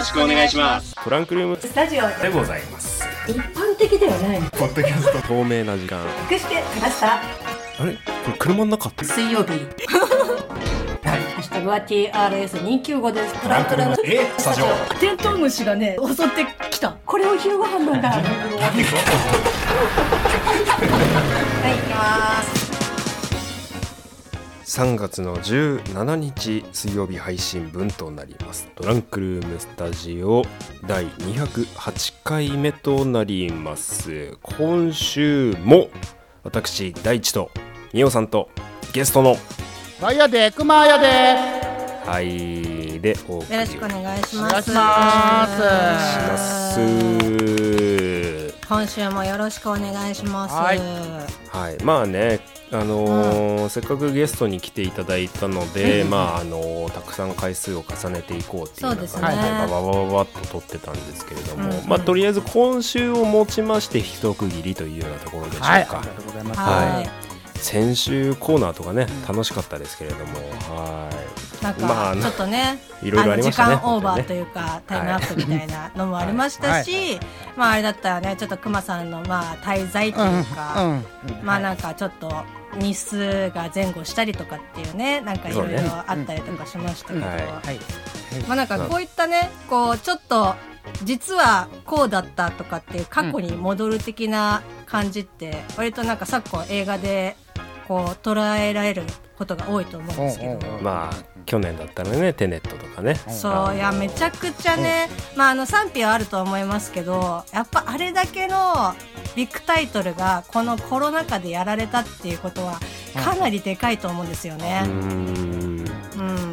ろしくお願いします。トランクルーム。スタジオでございます。一般的ではないポッドキャスト。透明な時間。隠してきました？あれ？これ車の中？って水曜日。ハッシュタグは TRS295 です。トランクルーム。えスタジオ。テントウムシがね襲ってきた。これを昼ご飯なんだ。はい行きます3月の17日水曜日配信分となります。トランクルームスタジオ第208回目となります。今週も私大地とみおさんとゲストのワイヤでクマやで。はいでお送りよろしくお願いします。お願いします。します今週もよろしくお願いします。はい。はい、まあね、あのーせっかくゲストに来ていただいたので、まああのーたくさん回数を重ねていこうっていうような感じでですねバババババッと撮ってたんですけれども、うんうんまあとりあえず今週をもちまして一区切りというようなところでしょうか。はいありがとうございますはい先週コーナーとかね楽しかったですけれども、はなんか、まあちょっとねいろいろありましたねの時間オーバーといいうか、タイムアップみたいなのもありましたし、まああれだったらねちょっとクマさんのまあ滞在というか、うんうんまあなんかちょっと日数が前後したりとかっていうねなんかいろいろあったりとかしましたけど、そうね。はい。まあなんかこういったねこうちょっと実はこうだったとかっていう過去に戻る的な感じって割となんか昨今映画でこう捉えられることが多いと思うんですけど。うんうんうんまあ去年だったらねテネットとかね。そういやめちゃくちゃね、まああの賛否はあると思いますけどやっぱあれだけのビッグタイトルがこのコロナ禍でやられたっていうことはかなりでかいと思うんですようねうん、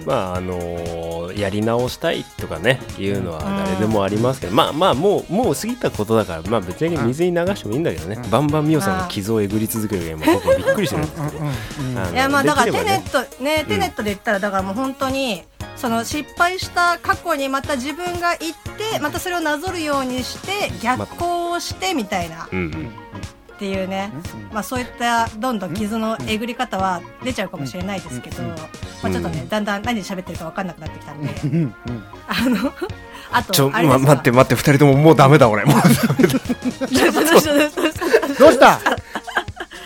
まああのーやり直したいとかねいうのは誰でもありますけど、まあまあもうもう過ぎたことだからまあ別に水に流してもいいんだけどね、バンバンミオさんが傷をえぐり続けるゲーム僕はびっくりしてるんですけど、いやまあだからテネットねテネットで言ったらだからもう本当にその失敗した過去にまた自分が行ってまたそれをなぞるようにして逆行をしてみたいなうんうん。っていうね、まあ、そういったどんどん傷のえぐり方は出ちゃうかもしれないですけど、まあ、ちょっとね、だんだん何で喋ってるか分かんなくなってきたんで、うんうんあのあとちょ、ま、あれですか待って待って二人とももうダメだ俺。もうダメだ。どうした？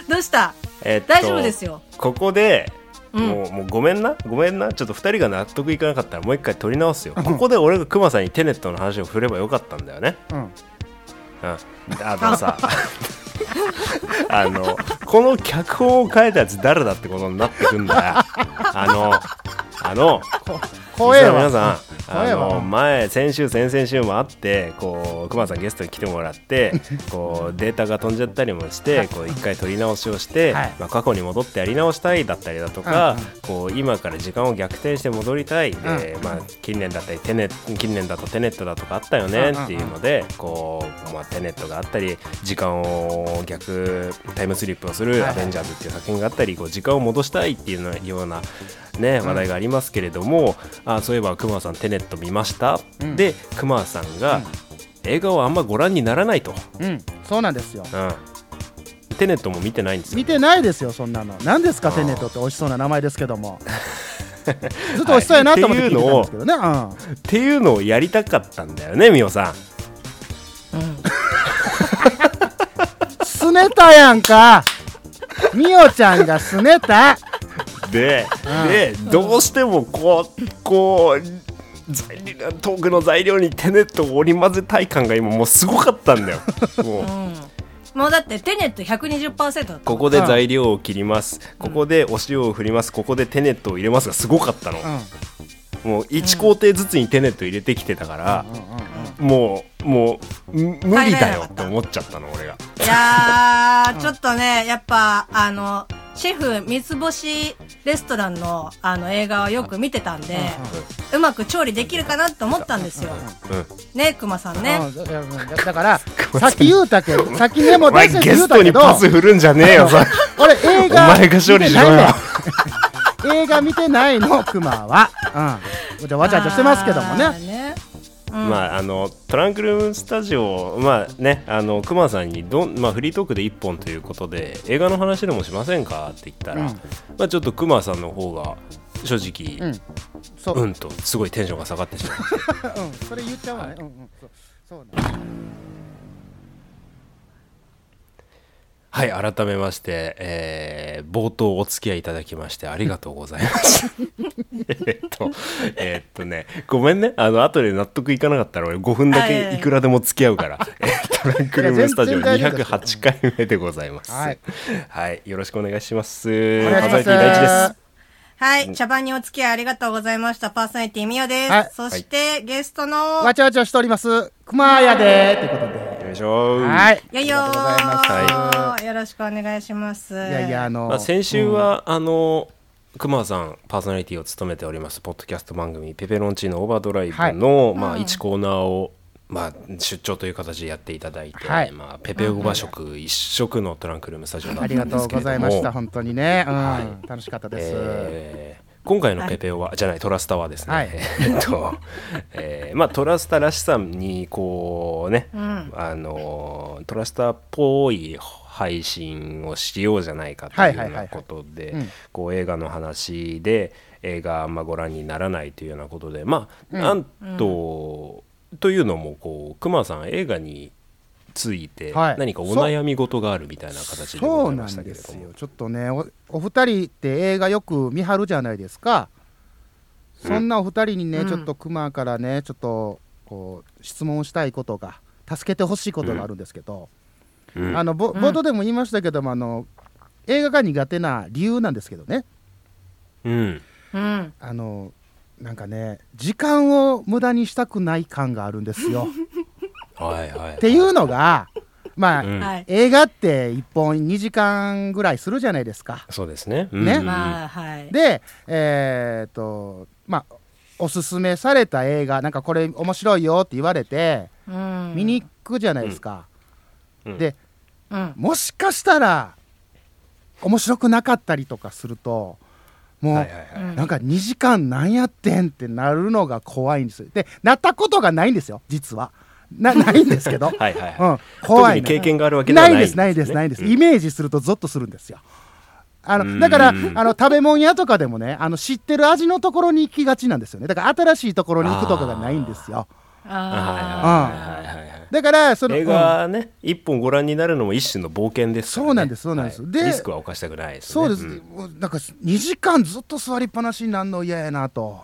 どうした？えっと大丈夫ですよ。ここでうん。もうもうごめんな？ごめんな？ちょっと二人が納得いかなかったらもう一回取り直すよ。ここで俺がクマさんにテネットの話を振ればよかったんだよね。うん。うん。あのさ あのこの脚本を書いたやつ誰だってことになってくんだよ。あのあの怖えわ皆さんあの前先週先々週もあってこう熊さんゲストに来てもらって こうデータが飛んじゃったりもしてこう一回取り直しをして、はい。まあ、過去に戻ってやり直したいだったりだとか、こう今から時間を逆転して戻りたいで、まあ、近年だったりテネ近年だとテネットだとかあったよねっていうので、こうまあ、テネットがあったり時間を逆タイムスリップをする「アベンジャーズ」っていう作品があったりこう時間を戻したいっていうのような、ね、話題がありますけれども、あそういえば熊さんテネット見ました、うん。で熊さんが、映画をあんまご覧にならないと、うん。そうなんですよ。うん、テネットも見てないんですよ見てないですよそんなの。何ですかテネットって美味しそうな名前ですけども。ずっと美味しそうやなと思って聞いてたんですけどね。うん。っていうのをやりたかったんだよねみおさん。うん。すねたやんか。みおちゃんがすねた。で、うん。でどうしてもこうこうトークの材料にテネットを織り交ぜたい感が今もうすごかったんだよ。もう。うん。もうだってテネット120%だったここで材料を切ります。ここでお塩を振ります。ここでテネットを入れますがすごかったの、もう1工程ずつにテネット入れてきてたから、もうもうむ無理だよって思っちゃったの俺が。いやー、ちょっとね、やっぱ、あの、シェフ三つ星レストランのあの映画をよく見てたんで、うまく調理できるかなって思ったんですよ。うんね、熊さんね。うんだから さ っき言うたけどさっきメモお前出せゲストに言うたけどパス振るんじゃねえよさ 俺映画お前が処理しろよ。見てないの映画見てないのクマは。うん。じゃあわちゃわちゃしてますけどもね。うん。まあ、あのトランクルームスタジオ、まあね、あのクマさんにどん、まあ、フリートークで1本ということで映画の話でもしませんか？って言ったら、うん。まあ、ちょっとクマさんの方が正直、うん。そう、うん、うんとすごいテンションが下がってしまいましたそれ言っちゃうわね、うんうん。そう。そうなんはい改めまして、えー冒頭お付き合いいただきましてありがとうございます。えっとえっとねごめんね。あの後で納得いかなかったら俺5分だけいくらでも付き合うから、えートランクルームスタジオいや全然大丈夫です208回目でございます。はい、はい、よろしくお願いします。お願いします。パーソナリティ第一ですはい。茶番にお付き合いありがとうございました。パーソナリティみおです。はい。そして、ゲストの、わちゃわちゃしております。熊谷でということで。よいしょはい。よいよありがとうございます、ーよろしくお願いします。いいやいやあの、まあ、先週は、あの熊さんパーソナリティを務めておりますポッドキャスト番組「ペペロンチーノオーバードライブの」まあ、1コーナーを、まあ、出張という形でやっていただいて、はい。まあ、ペペオバ食一色のトランクルームスタジオだったありがとうんですけれども。ございました本当にね、うん。は楽しかったです、えー今回のペペオは、じゃないトラスタはですね、はい。えっと、えーまあトラスタらしさにこうね、ん。あのトラスタっぽい配信をしようじゃないかとはいいうはいはいはいようなことでうんこう映画の話で映画あんまご覧にならないというようなことでまあ、なんと、というのもこう熊さん映画についてはい。何かお悩み事があるみたいな形でございまそうなんしたけれども。ですよ。ちょっとねおお二人って映画よく見張るじゃないですか。そんなお二人にね、うん。ちょっとクマからねちょっとこう質問したいことが助けてほしいことがあるんですけど、うん。あのぼ冒頭でも言いましたけども、あの映画が苦手な理由なんですけどね。うん。うん。あのなんかね時間を無駄にしたくない感があるんですよ。はいはい、っていうのがまあ、うんはい。映画って1本2時間ぐらいするじゃないですか。そうですね。ねうんまあ、はい。で、えーっとまあおすすめされた映画なんかこれ面白いよって言われてうん見に行くじゃないですか。うんでうん。もしかしたら面白くなかったりとかするともう、はいはいはい。うんなんか2時間なんやってんってなるのが怖いんですよ。でなったことがないんですよ実は。な ないんですけど。はいはいはい。うん、怖特にいの経験があるわけないですないですないです、イメージするとゾッとするんですよあうんのだからあの食べ物屋とかでもねあの知ってる味のところに行きがちなんですよねだから新しいところに行くとかがないんですよはいあはいはいはいはい。だからその映うん。画ね、一本ご覧になるのも一種の冒険ですからね。そうなんですそうなんです。ではい。リスクは犯したくないですね。そうです、うなんか2時間ずっと座りっぱなしになるの嫌やなと。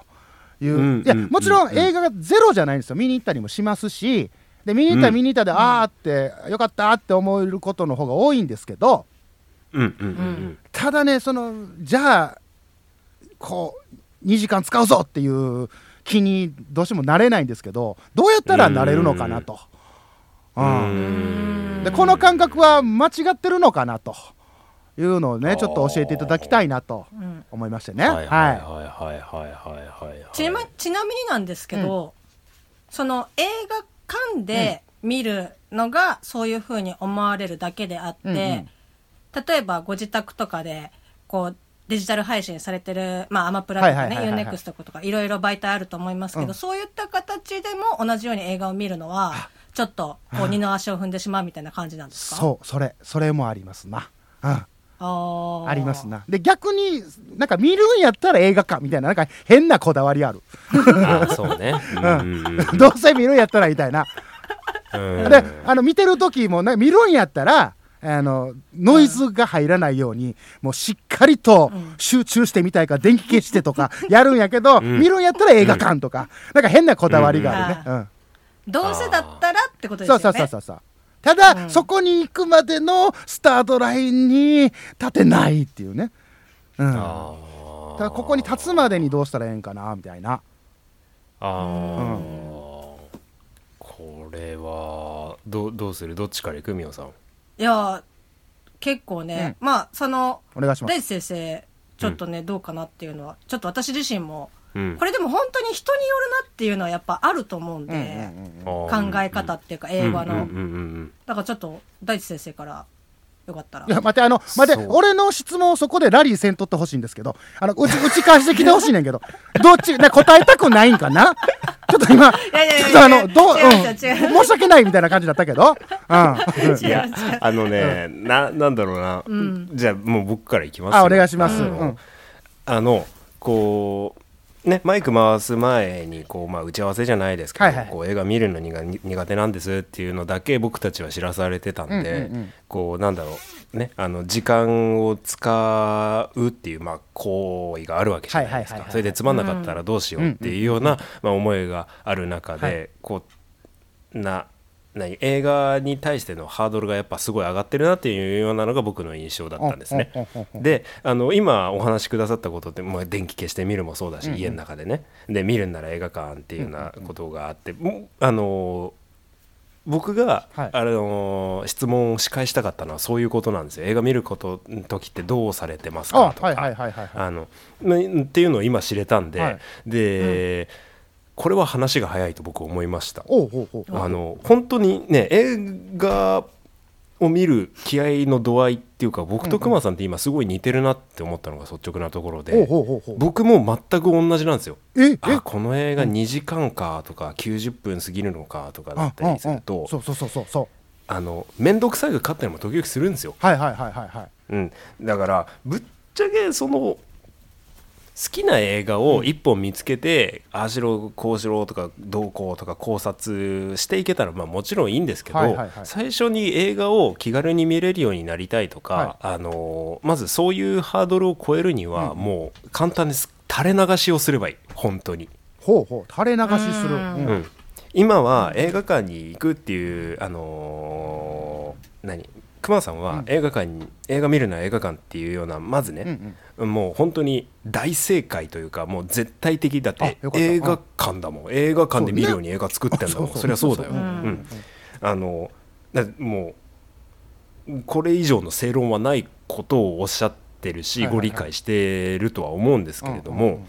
いう、うんいやうんもちろうんん。映画がゼロじゃないんですよ。見に行ったりもしますし。で見に行った見に行ったで、あーってよかったって思えることの方が多いんですけど、うんうんうんただねそのじゃあこう2時間使うぞっていう気にどうしてもなれないんですけどどうやったらなれるのかなと、ううんん。でこの感覚は間違ってるのかなというのをねちょっと教えていただきたいなとーうん思いましてね。はいはいはいはいはいはいはい。ちなみちなみになんですけど、その映画館で見るのがそういうふうに思われるだけであって、うんうん例えばご自宅とかでこうデジタル配信されてる、まあ、アマプラとかね、はいはいはいはい UNEXT とかいろいろ媒体あると思いますけど、うんそういった形でも同じように映画を見るのは、ちょっとこう二の足を踏んでしまうみたいな感じなんですか？そうそれそれもありますな。うんあーありますな。で逆になんか見るんやったら映画かみたいななんか変なこだわりある。あそうね。うんうんうん どうせ見るんやったらみたいな。うんであの見てる時もね見るんやったらあのノイズが入らないように、もうしっかりとうん集中してみたいから電気消してとか やるんやけど、ん見るんやったら映画館とか、なんか変なこだわりがあるね。うんうんどうせだったらってことですそうよねそうそうそうそう。ただ、うんそこに行くまでのスタートラインに立てないっていうね。うん。だあーからここに立つまでにどうしたらええんかなみたいな。あーこれはどうどうする？どっちから行く？みおさんいや結構ね、まあそのお願いします。大地先生ちょっとね、どうかなっていうのはちょっと私自身もうん。これでも本当に人によるなっていうのはやっぱあると思うんで、うんうんうんうん。考え方っていうか映画の、うんうんうんうんだからちょっと大地先生からよかったら。いや待ってあの待って俺の質問をそこでラリーせんとってほしいんですけどあのうち打ち返してきてほしいねんけど どっちね答えたくないんかな？ちょっと今やいやいやちょっとあのどう、違う違う違う。うん、申し訳ないみたいな感じだったけど、うん、いやあのね、ななんだろうな、ん。じゃあもう僕からいきますよ。あお願いします、ううんん。あのこうね、マイク回す前にこう、まあ、打ち合わせじゃないですけど、はいはい。こう映画見るのにが苦手なんですっていうのだけ僕たちは知らされてたんで、うんうんうん。こうなんだろうねあの時間を使うっていう、まあ、行為があるわけじゃないですか。それでつまんなかったらどうしようっていうような、まあ、思いがある中で、はい。こうな何映画に対してのハードルがやっぱすごい上がってるなっていうようなのが僕の印象だったんですね。であの今お話しくださったことって、まあ、電気消して見るもそうだし、うんうん。家の中でね。で見るんなら映画館っていうようなことがあって、もあの僕が、はい。あの質問を仕返したかったのはそういうことなんですよ。映画見ること時ってどうされてますかとか、っていうのを今知れたんで、はい。で、これは話が早いと僕思いました。あの本当にね映画を見る気合の度合いっていうか僕とクマさんって今すごい似てるなって思ったのが率直なところで、僕も全く同じなんですよ。ええ？あこの映画2時間かとか90分過ぎるのかとかだったりするとそうそうそうそうそう。あの面倒くさいが勝ったりも時々するんですよ。はいはいはいはいはい。うん、だからぶっちゃけその好きな映画を一本見つけて、ああしろこうしろとかどうこうとか考察していけたらまあもちろんいいんですけど、はいはいはい。最初に映画を気軽に見れるようになりたいとか、はい。あのまずそういうハードルを超えるにはもう簡単です。垂れ流しをすればいい。本当に。ほうほう。垂れ流しする。うん、今は映画館に行くっていう、あのー何？熊さんは映画館に、映画見るなら映画館っていうようなまずね、もう本当に大正解というかもう絶対的だって映画館だもん。映画館で見るように映画作ってんだもん。そうね。そりゃそうだよ、そうん。ん、あのだもうこれ以上の正論はないことをおっしゃってるし、はいはいはい。ご理解してるとは思うんですけれども、うんうん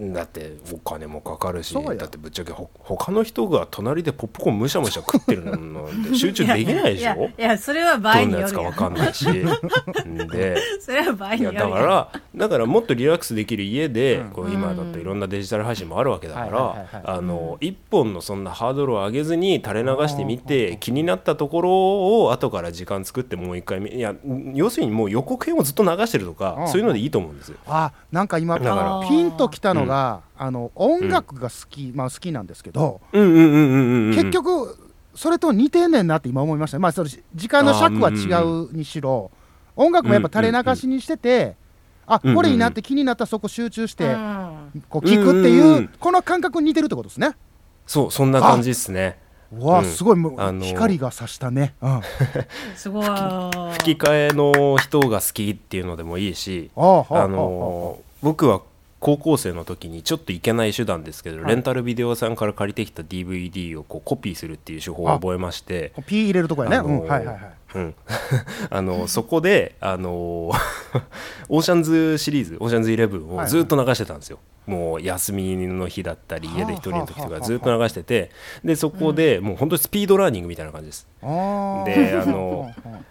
だってお金もかかるしだってぶっちゃけほ他の人が隣でポップコーンむしゃむしゃ食ってるので 集中できないでしやょいやそれは場合どんによ。るやなやつかわかんないし。ん でそれは場合いによるだからだからもっとリラックスできる家で、うん。こう今だといろんなデジタル配信もあるわけだからあの一本のそんなハードルを上げずに垂れ流してみうて気になったところを後から時間作ってもう一回見いや要するにもう予告編をずっと流してるとかうん。そういうのでいいと思うんですよ。あなんか今だからピンときたのが、あの音楽が好き、まあ好きなんですけど、結局それと似てんねんなって今思いましたまあそれ時間の尺は違うにしろ、音楽もやっぱ垂れ流しにしてて、あこれいいなって気になったらそこ集中して、うん。こう聞くっていう,、この感覚に似てるってことですね。そうそんな感じですね。うわあ、うん。すごいもう、あの光が差したね、うん、すごい。吹き替えの人が好きっていうのでもいいしああはああ。の僕は高校生の時にちょっといけない手段ですけど、はい。レンタルビデオ屋さんから借りてきた DVD をこうコピーするっていう手法を覚えまして、ピー入れるとこやね、あのうん、はいはいはいうん、あのそこであの オーシャンズシリーズオーシャンズイレブンをずっと流してたんですよ、もう休みの日だったりはあ家で一人の時とかずっと流しててでそこでもう本当にスピードラーニングみたいな感じです。で あのうんうん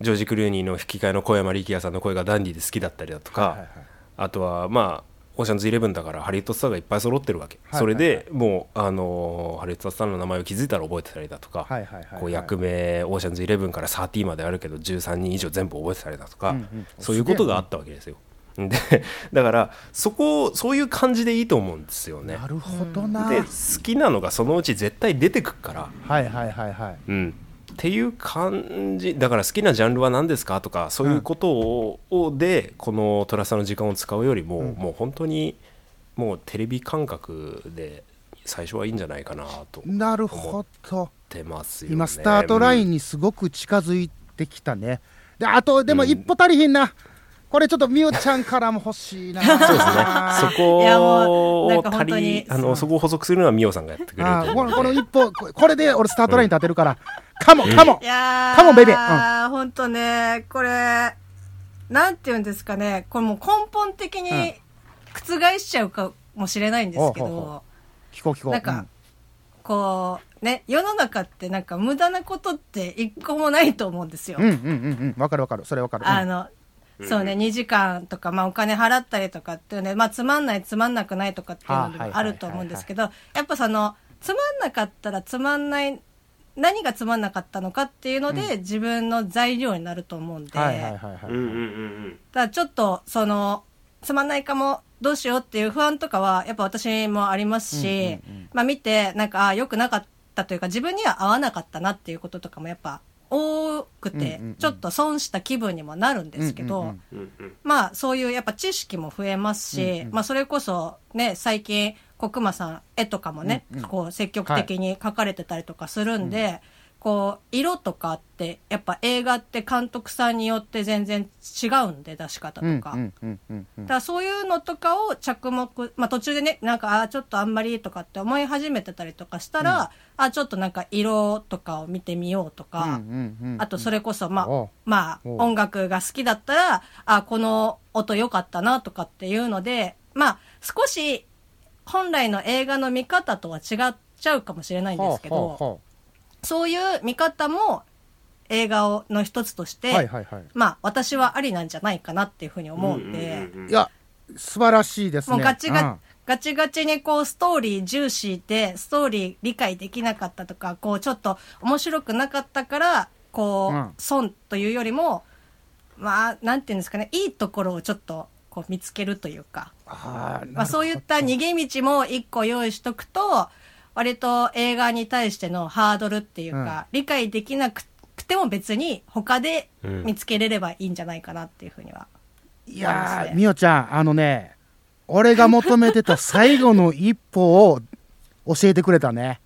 ジョージ・クルーニーの吹き替えの小山力也さんの声がダンディで好きだったりだとか、はいはいはい。あとはまあオーシャンズイレブンだからハリウッドスターがいっぱい揃ってるわけ、はいそれでもうあのハリウッドスターの名前を気づいたら覚えてたりだとか、こう役名オーシャンズイレブンから30まであるけど13人以上全部覚えてたりだとか、そういうことがあったわけですよ。でだからそこそういう感じでいいと思うんですよね。なるほどな、で好きなのがそのうち絶対出てくるから。はいはいはいはい。うん、っていう感じ。だから好きなジャンルは何ですかとかそういうことを,、をでこのトラスタの時間を使うよりも、うん。もう本当にもうテレビ感覚で最初はいいんじゃないかなとなるほど。てますよね。今スタートラインに、にすごく近づいてきたね。であとでも一歩足りひんな、これちょっとみゆちゃんからも欲しいな。そうですね。そこいやもうなんをか本当足りあのそこを補足するのはミオさんがやってくれるこのこの一歩ここれで俺スタートライン立てるから、かもかもいやーカモンベイベ。ーほんとねこれなんて言うんですかね。これもう根本的に覆しちゃうかもしれないんですけど、ほうほうほ聞こう聞こう。なんか、こうね世の中ってなんか無駄なことって一個もないと思うんですよ、うんうんうんうんうん。わかるわかる。それわかる、うん。あのそうね、2時間とか、まあ、お金払ったりとかっていうね、まあ、つまんない、つまんなくないとかっていうのもあると思うんですけど、やっぱその、つまんなかったらつまんない、何がつまんなかったのかっていうので、自分の材料になると思うんで、はいはいはいはい、うんうんうんうん。だからちょっと、その、つまんないかもどうしようっていう不安とかは、やっぱ私もありますし、まあ見て、なんか、あ良くなかったというか、自分には合わなかったなっていうこととかもやっぱ多くて、ちょっと損した気分にもなるんですけど、まあそういうやっぱ知識も増えますし、まあそれこそね、最近、国間さん絵とかもね、こう積極的に描かれてたりとかするんで、こう、色とかって、やっぱ映画って監督さんによって全然違うんで、出し方とか。うんうんうんうんうんだからそういうのとかを着目、まあ途中でね、なんか、あーちょっとあんまりとかって思い始めてたりとかしたら、あちょっとなんか色とかを見てみようとか、うんうんうんあとそれこそ、まあ、まあ、音楽が好きだったら、あ、この音良かったなとかっていうので、まあ、少し本来の映画の見方とは違っちゃうかもしれないんですけど、そういう見方も映画をの一つとしうて、はいはいはい。まあ、私はありなんじゃないかなっていうふうに思うんで、うんうんうんいや素晴らしいですね。もうガチガ,、うん。ガチガチにこうストーリー重視でストーリー理解できなかったとかこうちょっと面白くなかったからこう、うん。損というよりもまあなんていうんですかねいいところをちょっとこう見つけるというか、まあ、そういった逃げ道も一個用意しとくと割と映画に対してのハードルっていうか、理解できなくても別に他で見つけれればいいんじゃないかなっていうふうには、いやーみおちゃんあのね俺が求めてた最後の一歩を教えてくれたね。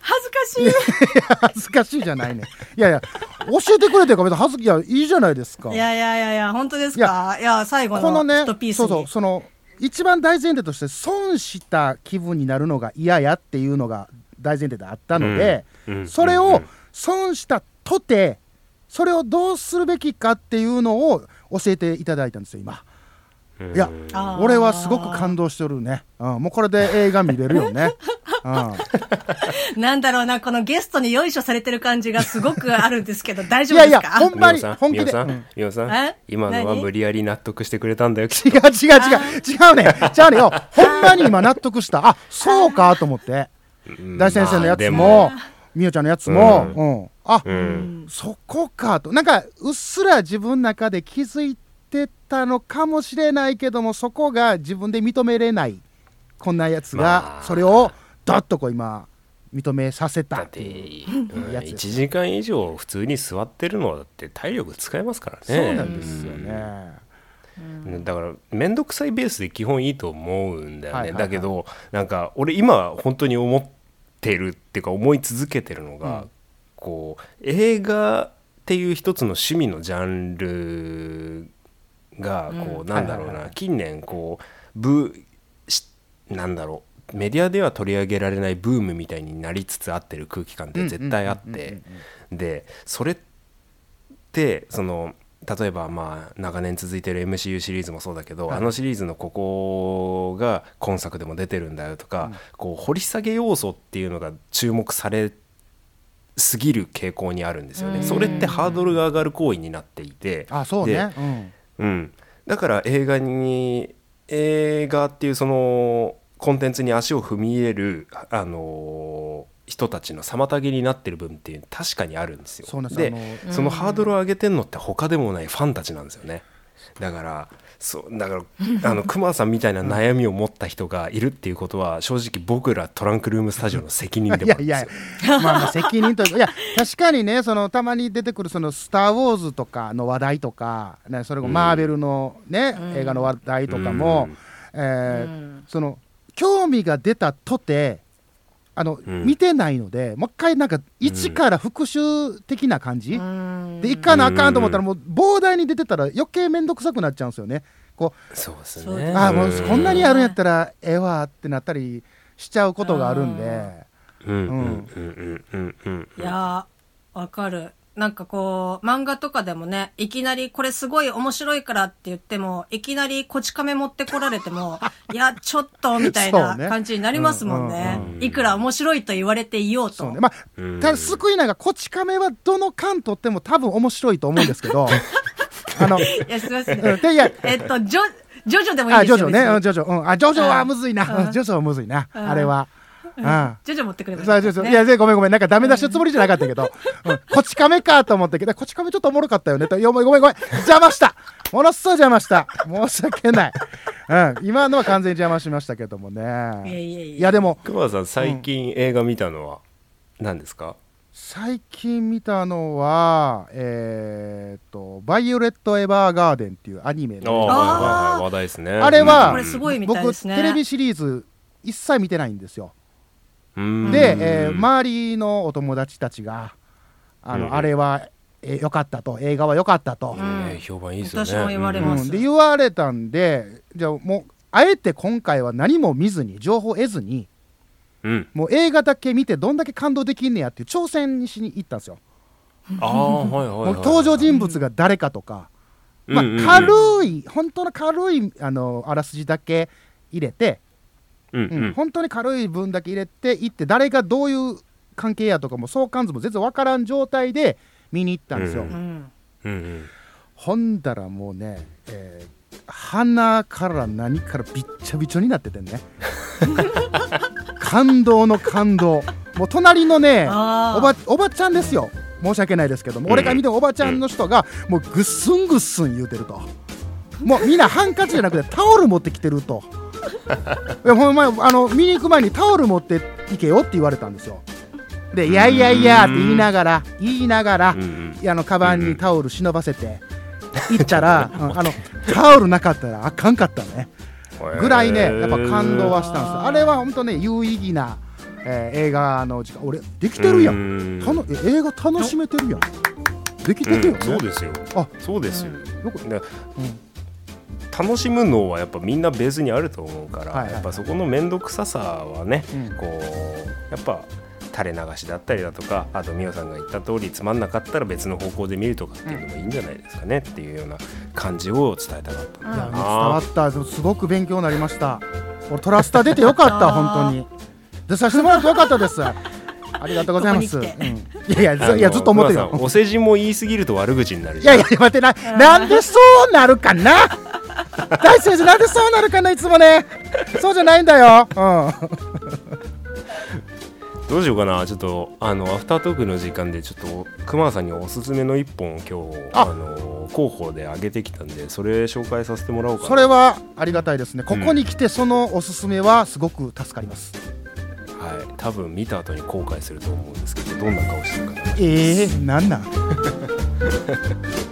恥ずかしい。恥ずかしいじゃないね。いやいや教えてくれてるから別に恥ずいやいいじゃないですか。いやいやいやいや、本当ですか？いや、最後このねの一ピースに。そうそうその一番大前提として損した気分になるのが嫌やっていうのが大前提であったので、うん。うん。それを損したとてそれをどうするべきかっていうのを教えていただいたんですよ今。うんいや俺はすごく感動してるね、うん、もうこれで映画見れるよね、うん、なんだろうな、このゲストによいしょされてる感じがすごくあるんですけど、大丈いやい夫ですか？やほんまに本気でさうんんみおさんえ？今のは何無理やり納得してくれたんだよ 違う違う違う。違うね。違うねよ。ほんまに今納得した。あそうかと思って。大先生のやつもみおちゃんのやつも、ううん。あ、うん。そこかと。なんかうっすら自分の中で気づいてたのかもしれないけどもそこが自分で認めれないこんなやつまがあ。それをダッとこう今認めさせただっってていううんやつです1時間以上普通に座ってるのだって体力使えますからね。そうなんですよね、うん。だから面倒くさいベースで基本いいと思うんだよね、はいはいはい。だけどなんか俺今本当に思ってるっていうか思い続けてるのが、うん。こう映画っていう一つの趣味のジャンルがこう、うんなんだろうな、近年こうブしなんだろうメディアでは取り上げられないブームみたいになりつつあってる空気感って絶対あってでそれってその例えばまあ長年続いてる MCU シリーズもそうだけど、はい。あのシリーズのここが今作でも出てるんだよとか、こう掘り下げ要素っていうのが注目されすぎる傾向にあるんですよね。うん。それってハードルが上がる行為になっていて、あそうね、うんうん、だから映画に映画っていうそのコンテンツに足を踏み入れる、あの人たちの妨げになってる部分っていう確かにあるんですよ。そであのそのハードルを上げてんのって他でもないファンたちなんですよね。だからそうだからあの熊さんみたいな悩みを持った人がいるっていうことは正直僕らトランクルームスタジオの責任でもあるんいやですよ。いやまあまあ責任というかいや確かにねそのたまに出てくるその「スター・ウォーズ」とかの話題とか、ね、それこそマーベルのね、うん映画の話題とかも、うんえーうんその興味が出たとてあの、うん。見てないのでもう一回なんか一から復習的な感じ、うん。で行かなあかんと思ったらもう膨大に出てたら余計面倒くさくなっちゃうんですよね。こそうですそうね。うああもううんこんなにやるんやったらええわってなったりしちゃうことがあるんで。うん。うん。うん。うん。うん。うん。いやー、わかる。なんかこう、漫画とかでもね、いきなりこれすごい面白いからって言っても、いきなりこち亀持ってこられても、いや、ちょっと、みたいな感じになりますもんね。うんうんう。ん。いくら面白いと言われていようと。そうね。まあうんただ救いなんかこち亀はどの巻とっても多分面白いと思うんですけど。あの、いや、すみません。うん、でいやえっと、ジョ、ジョジョでもいいあですよ。ジョジョね、ジョジョ、うん、あジョジョはむずいな、ジョジョはむずいな、うん。あれは。うん。ジョジョ持ってくればいいさあ、ジョジョ、いや、でごめんごめん、なんかダメ出しのつもりじゃなかったけど、うん、こち亀かと思ったけど、こち亀ちょっとおもろかったよねと、いやごめんごめん。ごめん、邪魔した。ものすごい邪魔した。申し訳ない、うん、今のは完全に邪魔しましたけどもね。いやいやいやいやでも熊田さん最近映画見たのは何ですか、最近見たのはえーっと「バイオレット・エヴァーガーデン」っていうアニメああのはいはいはい。話題ですね。あれはこれすごいみたい僕テレビシリーズ一切見てないんですよ。うんで、うん。えー周りのお友達たちがあの、うん。あれはえー良かったと映画は良かったと、いいね評判いいですよね。私も言われます。うん。で言われたんでじゃあもうあえて今回は何も見ずに情報を得ずにうん。もう映画だけ見てどんだけ感動できんねやっていう挑戦にしに行ったんですよ、ああはいはいはいもう登場人物が誰かとか、まあうんうんうん。軽い本当の軽いあのあらすじだけ入れて、うんうん。うん本当に軽い分だけ入れていって誰がどういう関係やとかも相関図も全然わからん状態で見に行ったんですよ、ううんんうん。うん。ほんだらもうね、えー鼻から何からびっちゃびちょになっててね。感動の感動。もう隣のねおばおばちゃんですよ。申し訳ないですけども、うん。俺が見てもおばちゃんの人がもうぐっすんぐっすん言うてると。もうみんなハンカチじゃなくてタオル持ってきてると ほんまあの見に行く前にタオル持って行けよって言われたんですよ。で「いやいやいや」って言いながら言いながらうんあのカバンにタオル忍ばせて 行ったら、うんあのタオルなかったらあかんかったね。ぐらいねやっぱ感動はしたんですよ。あれは本当ね有意義な、えー映画の時間。俺できてるやん。ん。たのえ映画楽しめてるやん。できてるよね、うんそうですよ。あそうですよ、よくねうん楽しむのはやっぱみんなベースにあると思うから、はいはいやっぱそこの面倒くささはね、うん。こうやっぱ垂れ流しだったりだとかあと美桜さんが言った通りつまんなかったら別の方向で見るとかっていうのもいいんじゃないですかねっていうような感じを伝えたかったんだよいや伝なわった。でもすごく勉強になりました。俺トラスタ出てよかった本当に。出させてもらってよかったです ありがとうございます、うん、いやいやずいやずっと思ってるよ熊田さんお世辞も言い過ぎると悪口になるいじゃん。やいや待ってな。なんでそうなるかな？大先生なんでそうなるかないつもね。そうじゃないんだよ。うん。どうしようかな。ちょっとあのアフタートークの時間でちょっと熊田さんにおすすめの一本を今日あ。あの候補で挙げてきたんでそれ紹介させてもらおうかな。それはありがたいですね。ここに来てそのおすすめはすごく助かります、はい。多分見た後に後悔すると思うんですけどどんな顔してるかな。ええー、なんなん？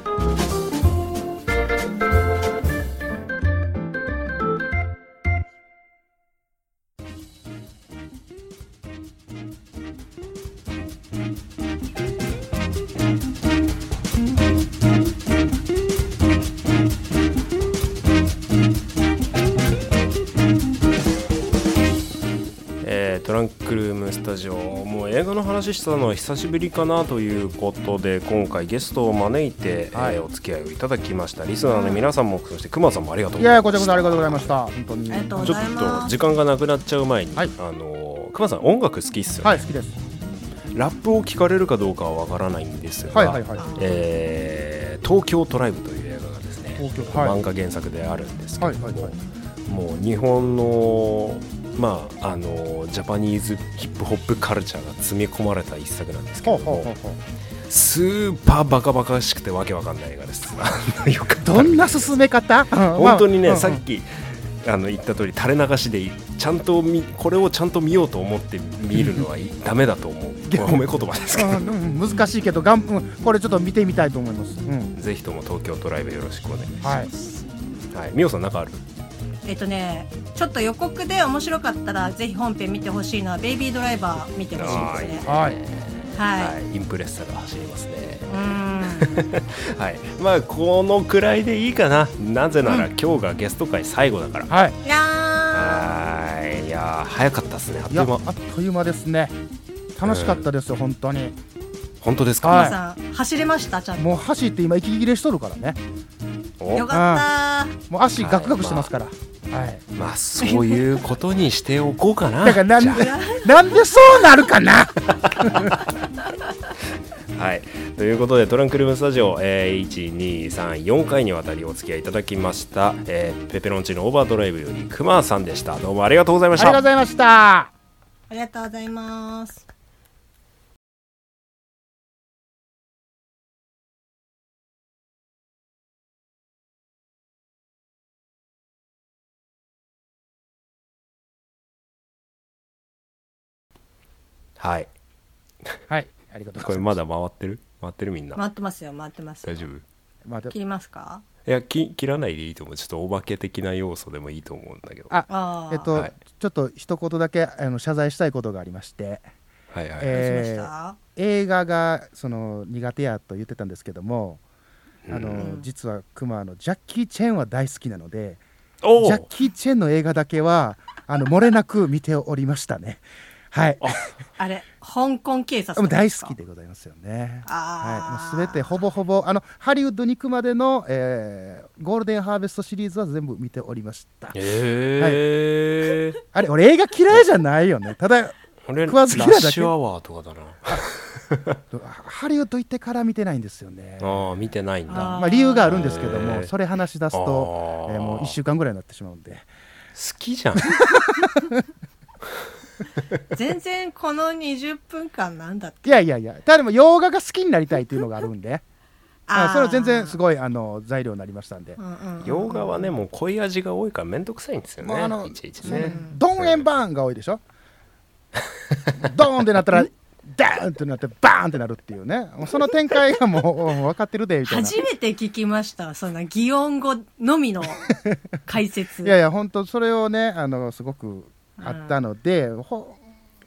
したのは久しぶりかなということで今回ゲストを招いて、はい。えーお付き合いをいただきました。リスナーの皆さんもそして熊さんもありがとういやいやございましたこちらこそありがとうございました。本当に。ありがとうごちょざいます。っと時間がなくなっちゃう前に、はい。あの熊さん音楽好きっすよね、はい好きです。ラップを聞かれるかどうかはわからないんですが、はいはいはい。えー東京トライブという映画がですね、東京はい。漫画原作であるんですけども、はいはいはい。もう日本のまああのジャパニーズヒップホップカルチャーが詰め込まれた一作なんですけほどスーパーバカバカしくてわけわかんない映画です。どんな進め方？本当にね、まあさっきあの言った通り垂れ流しでいいちゃんとみこれをちゃんと見ようと思って見るのはいい ダメだと思う。褒め言葉ですけど。難しいけどがん、うんこれちょっと見てみたいと思います、うんぜひとも東京トライブよろしくお願いしまはいす。はい、みおさんなんかある？えっとねちょっと予告で面白かったらぜひ本編見てほしいのはベイビードライバー見てほしいですね。はい。はい、はい、インプレッサが走りますね。はい、まあこのくらいでいいかな。なぜなら、今日がゲスト会最後だから。はい。いやはい、いやー早かったですね。あっといやいう間。あっという間ですね。楽しかったですよ、本当に。本当ですか？はい。さん走れました？ちゃんと。もう走って今息切れしとるからね。お。よかったもう足ガクガクしてますから。はい、まあそういうことにしておこうかな。だからなんでなんでそうなるかなあ はい、ということでトランクルームスタジオ、えー、1、2、3、4回にわたりお付き合いいただきました、えーペペロンチーノオーバードライブよりくまさんでした。どうもありがとうございましたありがとうご。ざいましたありがとうございますはい。はいありがとうこれございます。まだ回ってる？回ってるみんな。回ってますよ回ってますよ。大丈夫？切りますか？いやき切らないでいいと思う。ちょっとお化け的な要素でもいいと思うんだけど。あえっと、はい。ちょっと一言だけあの謝罪したいことがありまして。はいはい、えどうしました？映画がその苦手やと言ってたんですけども、あのうん実はクマのジャッキー・チェンは大好きなのでジャッキー・チェンの映画だけはあの漏れなく見ておりましたねはい。あれ香港警察もう大好きでございますよね。はい、もう全てほぼほぼあのハリウッドに行くまでの、えーゴールデンハーベストシリーズは全部見ておりました。えー。あれ俺映画嫌いじゃないよね。ただ食わず嫌いだけ。ッシュアワーとかだな。ハリウッド行ってから見てないんですよね。ああ見てないんだ。あまあ、理由があるんですけどもそれ話し出すと、えーもう1週間ぐらいになってしまうんで。好きじゃん 全然この20分間なんだって。いやいやいやただでも洋画が好きになりたいっていうのがあるんで。あそれは全然すい、ごいあの材料になりましたんで、洋画はねもう濃い味が多いから面倒くさいんですよね、もうあのいちいちね。ドンエンバーンが多いでしょ？ドーンってなったらダーンってなってバーンってなるっていうね。その展開がもううん分かってるでみたいな。初めて聞きましたそんな擬音語のみの解説。いやいや本当それをねあのすごくあったので、ほ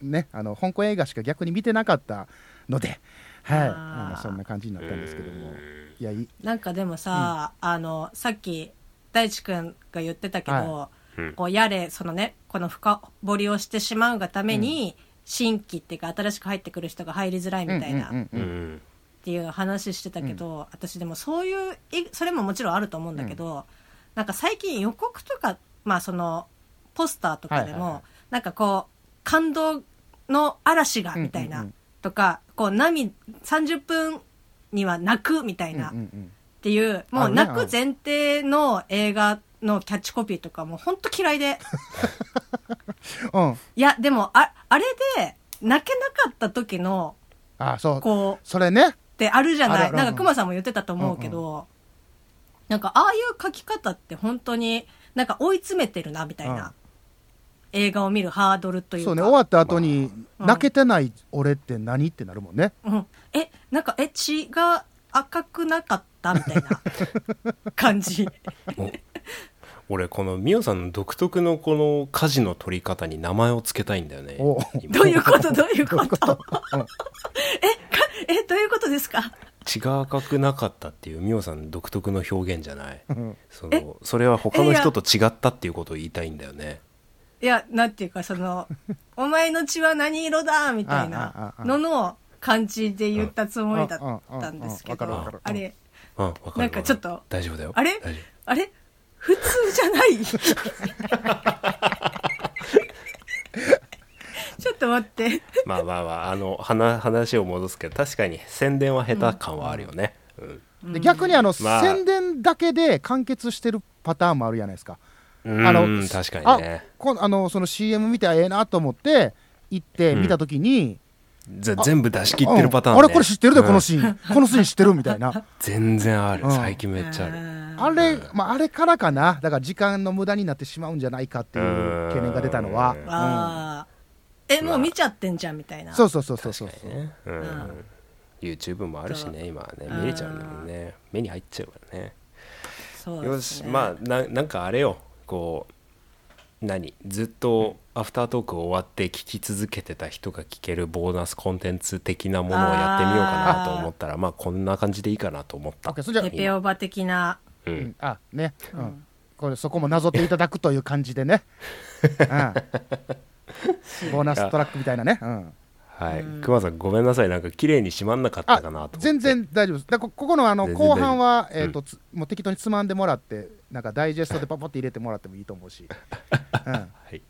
ねあの香港映画しか逆に見てなかったのではい。あのそんな感じになったんですけども。いやいい。なんかでもさ、あのさっき大地君が言ってたけど、はうん。こうやれそのねこの深掘りをしてしまうがために、新規っていうか新しく入ってくる人が入りづらいみたいな、うんうんううんうん。んっていう話してたけど、私でもそういういそれももちろんあると思うんだけど、なんか最近予告とかまあそのポスターとかでも、はいはいはい。なんかこう感動の嵐がみたいな、うんうんうん。とかこう涙30分には泣くみたいな、うんうんっていう、もう泣く前提の映画のキャッチコピーとかも本当嫌いで。うん。うんいや、でも、あ、あれで泣けなかった時の、あそう。こう、それね。ってあるじゃない。なんか熊さんも言ってたと思うけど、なんかああいう書き方って本当になんか追い詰めてるなみたいな、映画を見るハードルというか。そうね終わった後にうん。泣けてない俺って何ってなるもんね。うん、え、なんか、え、血が赤くなかったみたいな 感じ。お俺このミオさんの独特のこの舵の取り方に名前をつけたいんだよねどういうこと？どういうこと？うん。え、か、え、どういうことですか？血が赤くなかったっていうミオさん独特の表現じゃない？うん。そのそれは他の人と違ったっていうことを言いたいんだよねいや、なんていうか、その、お前の血は何色だみたいなあのの感じで言ったつもりだったんですけどあれ、なんかちょっと大丈夫だよ。あれ？大丈あれ？普通じゃない？ちょっと待って。夫まあまあまああの話話を戻すけど確かに宣伝は下手感はあるよね、うん。で逆にあの、まあ。宣伝だけで完結してるパターンもあるじゃないですか。うん、あの確かにあねこんあのその CM 見てええなと思って行って見た時に、ぜ全部出し切ってるパターン、ね。うん。あれこれ知ってるで、うん。このシーン。このシーン知ってるみたいな。全然ある、うん。最近めっちゃある、あれ、まあ、あれからかな。だから時間の無駄になってしまうんじゃないかっていう懸念が出たのは。うん。ああ。え、もう見ちゃってんじゃんみたいな。そうそうそうそうそう。ね、うん。ん。YouTube もあるしね今はね。うん。見れちゃうんだもんね。目に入っちゃうからね。よし。まあななんかあれよこう何？ずっとアフタートーク終わって聞き続けてた人が聞けるボーナスコンテンツ的なものをやってみようかなと思ったらまあこんな感じでいいかなと思った、OK それじゃあペペオバ的な。ううん。ん、あね、うん。これそこもなぞっていただくという感じでね、うん、ボーナストラックみたいなね、うん、はい。熊さんごめんなさい。なんか綺麗に閉まんなかったかなと全然大丈夫です。だからこここのあの後半は、えーとつもう適当につまんでもらってなんかダイジェストでパパって入れてもらってもいいと思うし、うん、はい。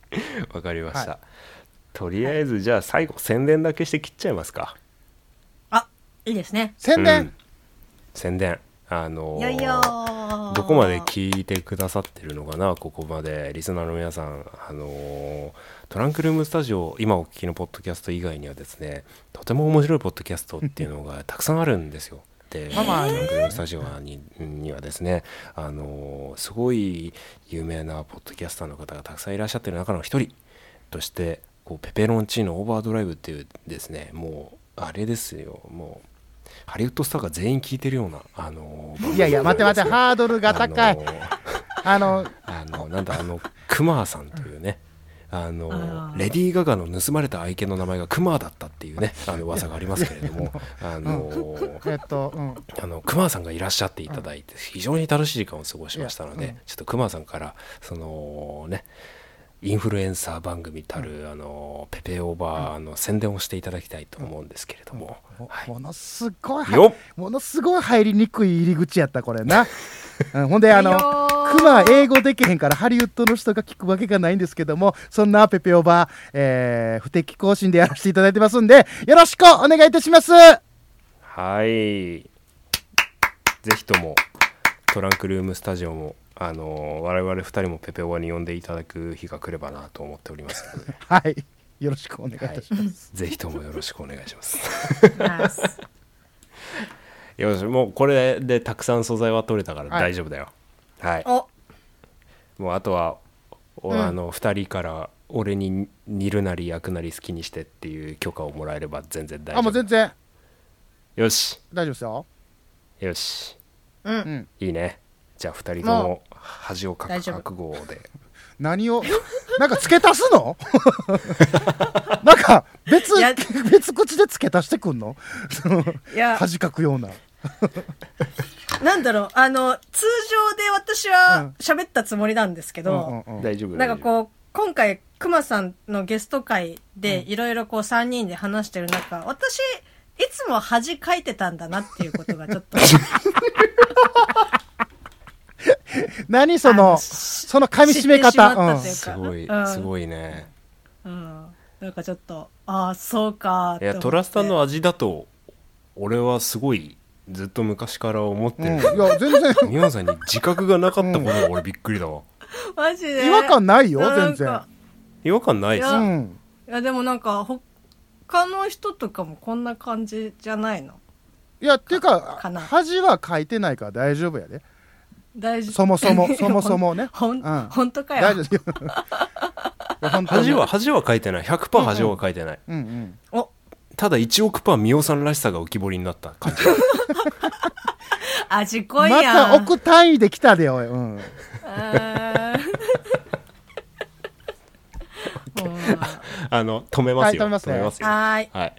わかりました、はとりあえずじゃあ最後宣伝だけして切っちゃいますか。あ、いいですね。宣伝、うん。宣伝あのーどこまで聞いてくださってるのかなここまで。リスナーの皆さんあのートランクルームスタジオ今お聞きのポッドキャスト以外にはですねとても面白いポッドキャストっていうのが たくさんあるんですよ。でトランクルームスタジオににはですねあのーすごい有名なポッドキャスターの方がたくさんいらっしゃってる中の一人としてこうペペロンチーノオーバードライブっていうですねもうあれですよ。もうハリウッドスターが全員聞いてるようなあのいやいや待って待ってハードルが高い。あのあのあのなんだあのクマーさんというねあのレディー・ガガの盗まれた愛犬の名前がクマーだったっていうねあの噂がありますけれども あのえっと、うん、あのクマさんがいらっしゃっていただいて非常に楽しい時間を過ごしましたので、うん。ちょっとクマさんからそのねインフルエンサー番組たる、あのペペオーバーの宣伝をしていただきたいと思うんですけれども、もはい。ものすごいものすごい入りにくい入り口やったこれな、うん、ほんであのクマ英語できへんからハリウッドの人が聞くわけがないんですけどもそんなペペオバ、えー不適更新でやらせていただいてますんでよろしくお願いいたします。はい。ぜひともトランクルームスタジオもあの我々2人もペペオバに呼んでいただく日が来ればなと思っておりますので。はい。よろしくお願いいたします、ぜひともよろしくお願いします。よしもうこれでたくさん素材は取れたからはい。大丈夫だよ。はい。お。もうあとは、おうん。あの2人から俺に煮るなり焼くなり好きにしてっていう許可をもらえれば全然大丈夫。あもう全然。よし。大丈夫ですよ。よし。うん。うん。いいねじゃあ2人ともも恥をかく覚悟で。何を？なんか付け足すの？なんか別別口で付け足してくんの？恥かくような。なんだろう。あの通常で私は喋ったつもりなんですけど、うんうんうん。大丈夫なんかうこう今回くまさんのゲスト会でいろいろこう3人で話してる中私いつも恥かいてたんだなっていうことがちょっと何そのあその噛み締め方。すかごいうん。すごいね。うん、なんかちょっとああそうかいやトラスタンの味だと俺はすごいずっと昔から思ってうん、いるや全然。ミオンさんに自覚がなかったことが俺びっくりだわ。マジで。違和感ないよ全然。か違和感ないです。いやでもなんか他の人とかもこんな感じじゃないの？いやっていうか恥は書いてないから大丈夫やで大丈夫そもそも そもそもね。ほん、うん。本当かよ。大丈夫。恥は恥は書いてない。100%恥は書いてない、うんうん。お。ただ1億パーミオさんらしさが浮き彫りになった感じ。味濃まいやん。た億単位で来たでおい、うん、あの止めますよ。はい止めますね。よ。はーい。はい